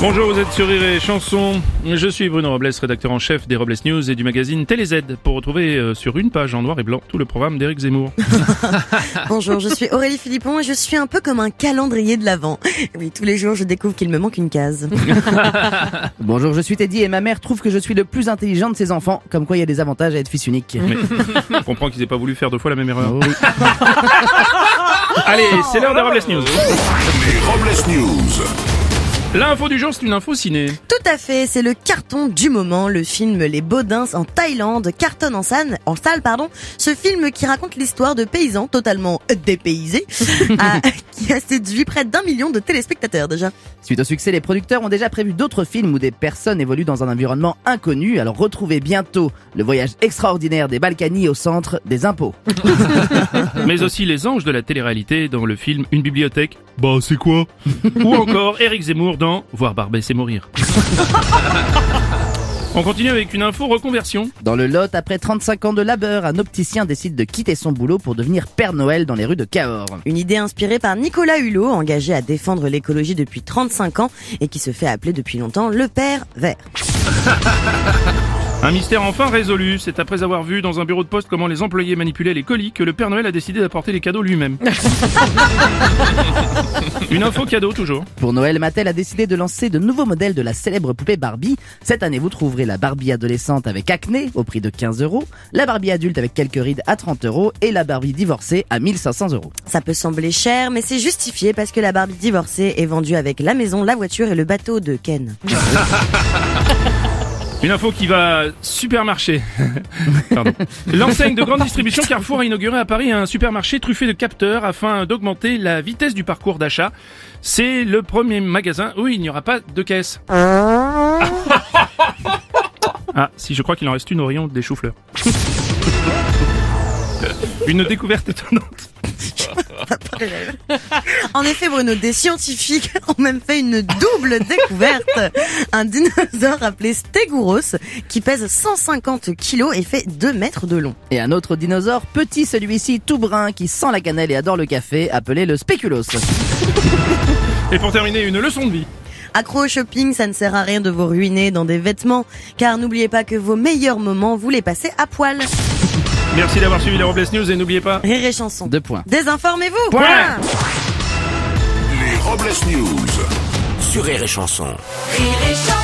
Bonjour, vous êtes sur Rire et Chanson. Je suis Bruno Robles, rédacteur en chef des Robles News et du magazine TéléZ pour retrouver euh, sur une page en noir et blanc tout le programme d'Éric Zemmour. Bonjour, je suis Aurélie Philippon et je suis un peu comme un calendrier de l'Avent. Oui, tous les jours, je découvre qu'il me manque une case. Bonjour, je suis Teddy et ma mère trouve que je suis le plus intelligent de ses enfants, comme quoi il y a des avantages à être fils unique. Mais on comprend qu'ils aient pas voulu faire deux fois la même erreur. Allez, c'est l'heure des Robles News. Les Robles News. L'info du jour, c'est une info ciné. Tout à fait, c'est le carton du moment. Le film Les Baudins en Thaïlande cartonne en salle, en salle pardon. Ce film qui raconte l'histoire de paysans totalement dépaysés, qui a séduit près d'un million de téléspectateurs déjà. Suite au succès, les producteurs ont déjà prévu d'autres films où des personnes évoluent dans un environnement inconnu, alors retrouvez bientôt le voyage extraordinaire des Balkany au centre des impôts. Mais aussi les anges de la télé-réalité dans le film Une bibliothèque. Bah, c'est quoi? Ou encore Éric Zemmour dans Voir Barbet, c'est mourir. On continue avec une info reconversion. Dans le Lot, après 35 ans de labeur, un opticien décide de quitter son boulot pour devenir Père Noël dans les rues de Cahors. Une idée inspirée par Nicolas Hulot, engagé à défendre l'écologie depuis 35 ans et qui se fait appeler depuis longtemps le Père Vert. Un mystère enfin résolu. C'est après avoir vu dans un bureau de poste comment les employés manipulaient les colis que le Père Noël a décidé d'apporter les cadeaux lui-même. une info cadeau toujours. Pour Noël, Mattel a décidé de lancer de nouveaux modèles de la célèbre poupée Barbie. Cette année, vous trouverez la Barbie adolescente avec acné au prix de 15 euros, la Barbie adulte avec quelques rides à 30 euros et la Barbie divorcée à 1500 euros. Ça peut sembler cher, mais c'est justifié parce que la Barbie divorcée est vendue avec la maison, la voiture et le bateau de Ken. Une info qui va supermarché. L'enseigne de grande distribution Carrefour a inauguré à Paris un supermarché truffé de capteurs afin d'augmenter la vitesse du parcours d'achat. C'est le premier magasin où il n'y aura pas de caisse. Ah, si, je crois qu'il en reste une au rayon des choux-fleurs. Une découverte étonnante. En effet, Bruno, des scientifiques ont même fait une double découverte. Un dinosaure appelé Stegouros qui pèse 150 kilos et fait 2 mètres de long. Et un autre dinosaure, petit celui-ci tout brun qui sent la cannelle et adore le café, appelé le Spéculos. Et pour terminer, une leçon de vie. Accro au shopping, ça ne sert à rien de vous ruiner dans des vêtements, car n'oubliez pas que vos meilleurs moments, vous les passez à poil. Merci d'avoir suivi les Robles News et n'oubliez pas... Rire et chanson. Deux points. Désinformez-vous Point. Les Robles News. Sur Rire et Chanson. Rire et chanson.